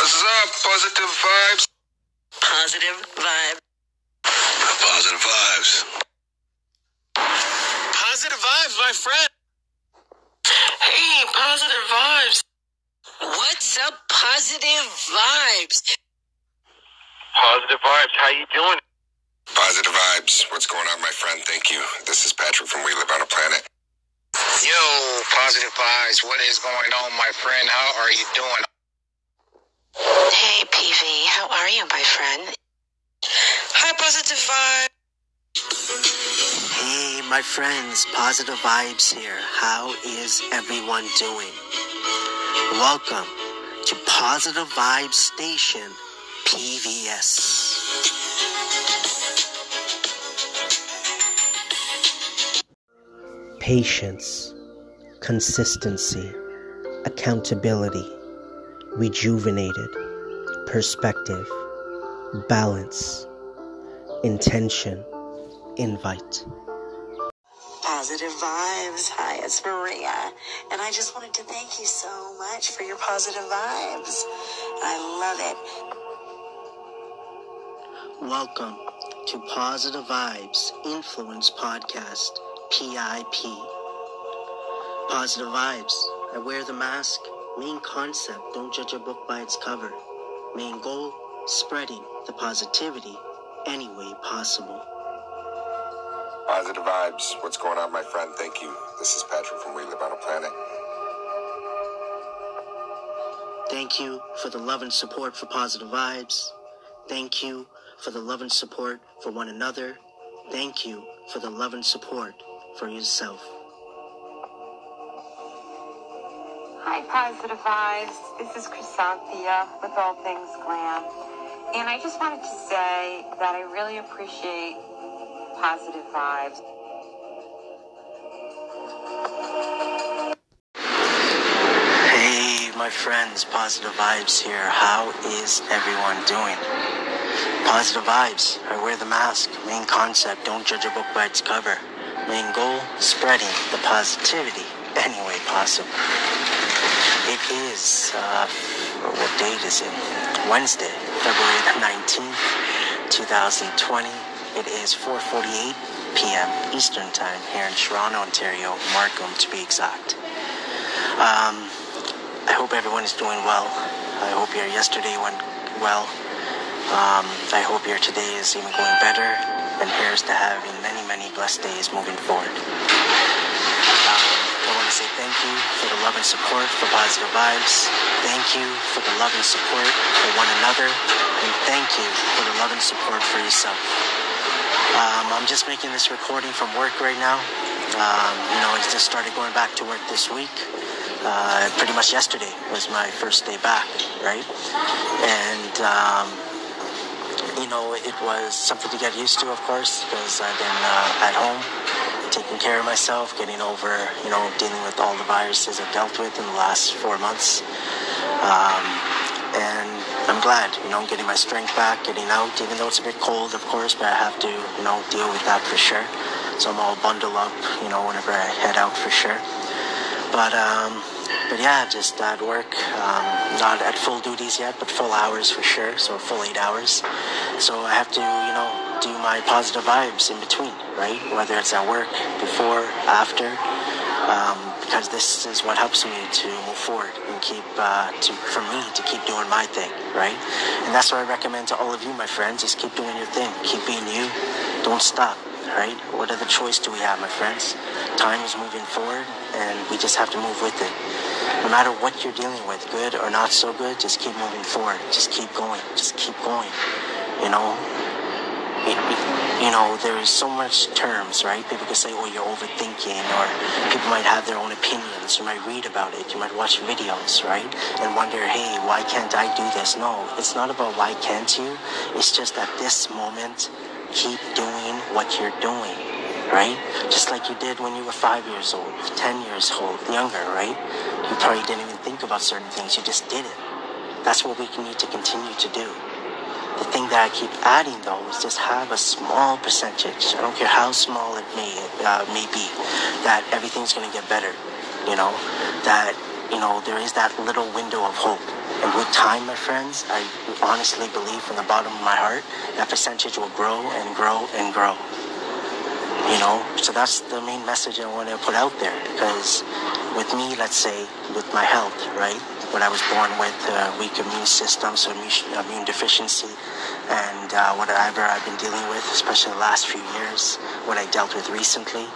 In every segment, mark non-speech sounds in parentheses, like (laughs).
What's up, positive vibes? Positive vibe. Positive vibes. Positive vibes, my friend. Hey, positive vibes. What's up, positive vibes? Positive vibes. How you doing? Positive vibes. What's going on, my friend? Thank you. This is Patrick from We Live on a Planet. Yo, positive vibes. What is going on, my friend? How are you doing? My friends, Positive Vibes here. How is everyone doing? Welcome to Positive Vibes Station, PVS. Patience, consistency, accountability, rejuvenated, perspective, balance, intention, invite. Positive vibes. Hi, it's Maria. And I just wanted to thank you so much for your positive vibes. I love it. Welcome to Positive Vibes Influence Podcast, PIP. Positive Vibes. I wear the mask. Main concept don't judge a book by its cover. Main goal spreading the positivity any way possible. Positive vibes. What's going on, my friend? Thank you. This is Patrick from We Live on a Planet. Thank you for the love and support for Positive Vibes. Thank you for the love and support for one another. Thank you for the love and support for yourself. Hi, Positive Vibes. This is Chrysanthia with All Things Glam. And I just wanted to say that I really appreciate Positive Vibes. Hey, my friends, Positive Vibes here. How is everyone doing? Positive Vibes. I wear the mask. Main concept don't judge a book by its cover. Main goal spreading the positivity any way possible. It is, uh, what date is it? Wednesday, February the 19th, 2020. It is 4.48 p.m. Eastern Time here in Toronto, Ontario, Markham to be exact. Um, I hope everyone is doing well. I hope your yesterday went well. Um, I hope your today is even going better. And here's to having many, many blessed days moving forward. Um, I want to say thank you for the love and support for Positive Vibes. Thank you for the love and support for one another. And thank you for the love and support for yourself. Um, I'm just making this recording from work right now. Um, you know, I just started going back to work this week. Uh, pretty much yesterday was my first day back, right? And um, you know, it was something to get used to, of course, because I've been uh, at home taking care of myself, getting over, you know, dealing with all the viruses I've dealt with in the last four months. Um, and I'm glad, you know, getting my strength back, getting out, even though it's a bit cold, of course, but I have to, you know, deal with that for sure. So I'm all bundled up, you know, whenever I head out for sure. But, um, but yeah, just at work, um, not at full duties yet, but full hours for sure, so full eight hours. So I have to, you know, do my positive vibes in between, right? Whether it's at work, before, after, um, because this is what helps me to move forward and keep, uh, to, for me to keep doing my thing, right? And that's what I recommend to all of you, my friends, is keep doing your thing, keep being you, don't stop, right? What other choice do we have, my friends? Time is moving forward, and we just have to move with it. No matter what you're dealing with, good or not so good, just keep moving forward. Just keep going. Just keep going. You know, you know, there is so much terms, right? People can say, "Oh, you're overthinking," or people might have their own opinions. You might read about it. You might watch videos, right? And wonder, "Hey, why can't I do this?" No, it's not about why can't you. It's just at this moment, keep doing what you're doing, right? Just like you did when you were five years old, ten years old, younger, right? You probably didn't even think about certain things. You just did it. That's what we need to continue to do. The thing that I keep adding though is just have a small percentage. I don't care how small it may uh, may be, that everything's gonna get better. You know, that you know there is that little window of hope. And with time, my friends, I honestly believe from the bottom of my heart that percentage will grow and grow and grow. You know, so that's the main message I want to put out there because with me, let's say, with my health, right? When I was born with a weak immune system, so immune deficiency, and uh, whatever I've been dealing with, especially the last few years, what I dealt with recently,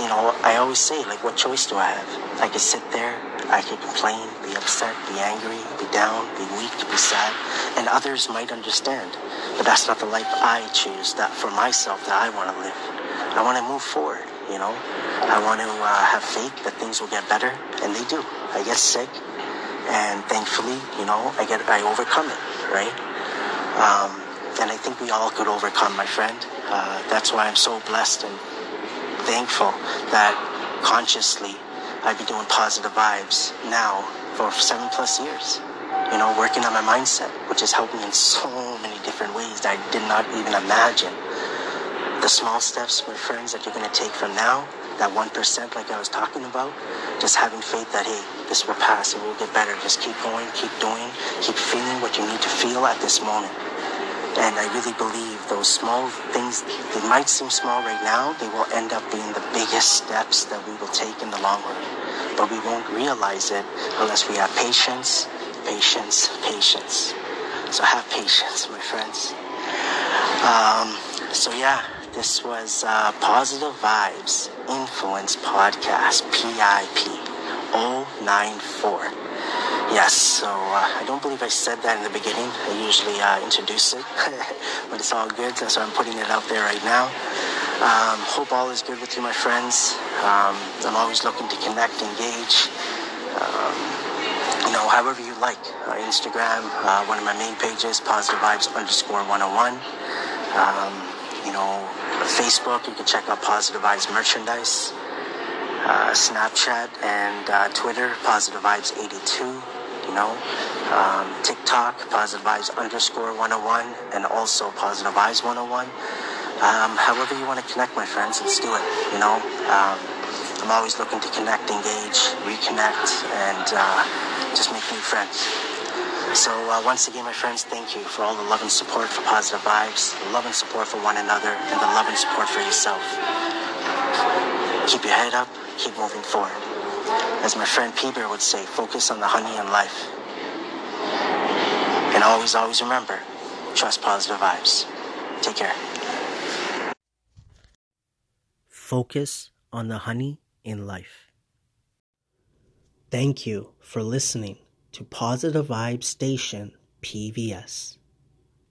you know, I always say, like, what choice do I have? I could sit there, I could complain, be upset, be angry, be down, be weak, be sad, and others might understand. But that's not the life I choose that for myself that I want to live. I want to move forward, you know. I want to uh, have faith that things will get better, and they do. I get sick, and thankfully, you know, I get I overcome it, right? Um, and I think we all could overcome, my friend. Uh, that's why I'm so blessed and thankful that consciously I've been doing positive vibes now for seven plus years. You know, working on my mindset, which has helped me in so many different ways that I did not even imagine. The small steps, my friends, that you're going to take from now, that 1%, like I was talking about, just having faith that, hey, this will pass, it will get better. Just keep going, keep doing, keep feeling what you need to feel at this moment. And I really believe those small things, they might seem small right now, they will end up being the biggest steps that we will take in the long run. But we won't realize it unless we have patience, patience, patience. So have patience, my friends. Um, so yeah, this was uh, Positive Vibes Influence Podcast, PIP 094. Yes, so uh, I don't believe I said that in the beginning. I usually uh, introduce it, (laughs) but it's all good. So I'm putting it out there right now. Um, hope all is good with you, my friends. Um, I'm always looking to connect, engage. Um, you know, however you like. Uh, Instagram, uh, one of my main pages, positive vibes underscore 101. Um, you know, Facebook, you can check out positive vibes merchandise. Uh, Snapchat and uh, Twitter, positive vibes 82 you know. Um, TikTok, Positive Vibes underscore 101, and also Positive Vibes 101. Um, however you want to connect, my friends, let's do it, you know. Um, I'm always looking to connect, engage, reconnect, and uh, just make new friends. So uh, once again, my friends, thank you for all the love and support for Positive Vibes, the love and support for one another, and the love and support for yourself. Keep your head up, keep moving forward. As my friend Peter would say, focus on the honey in life. And always, always remember, trust positive vibes. Take care. Focus on the honey in life. Thank you for listening to Positive Vibes Station PVS.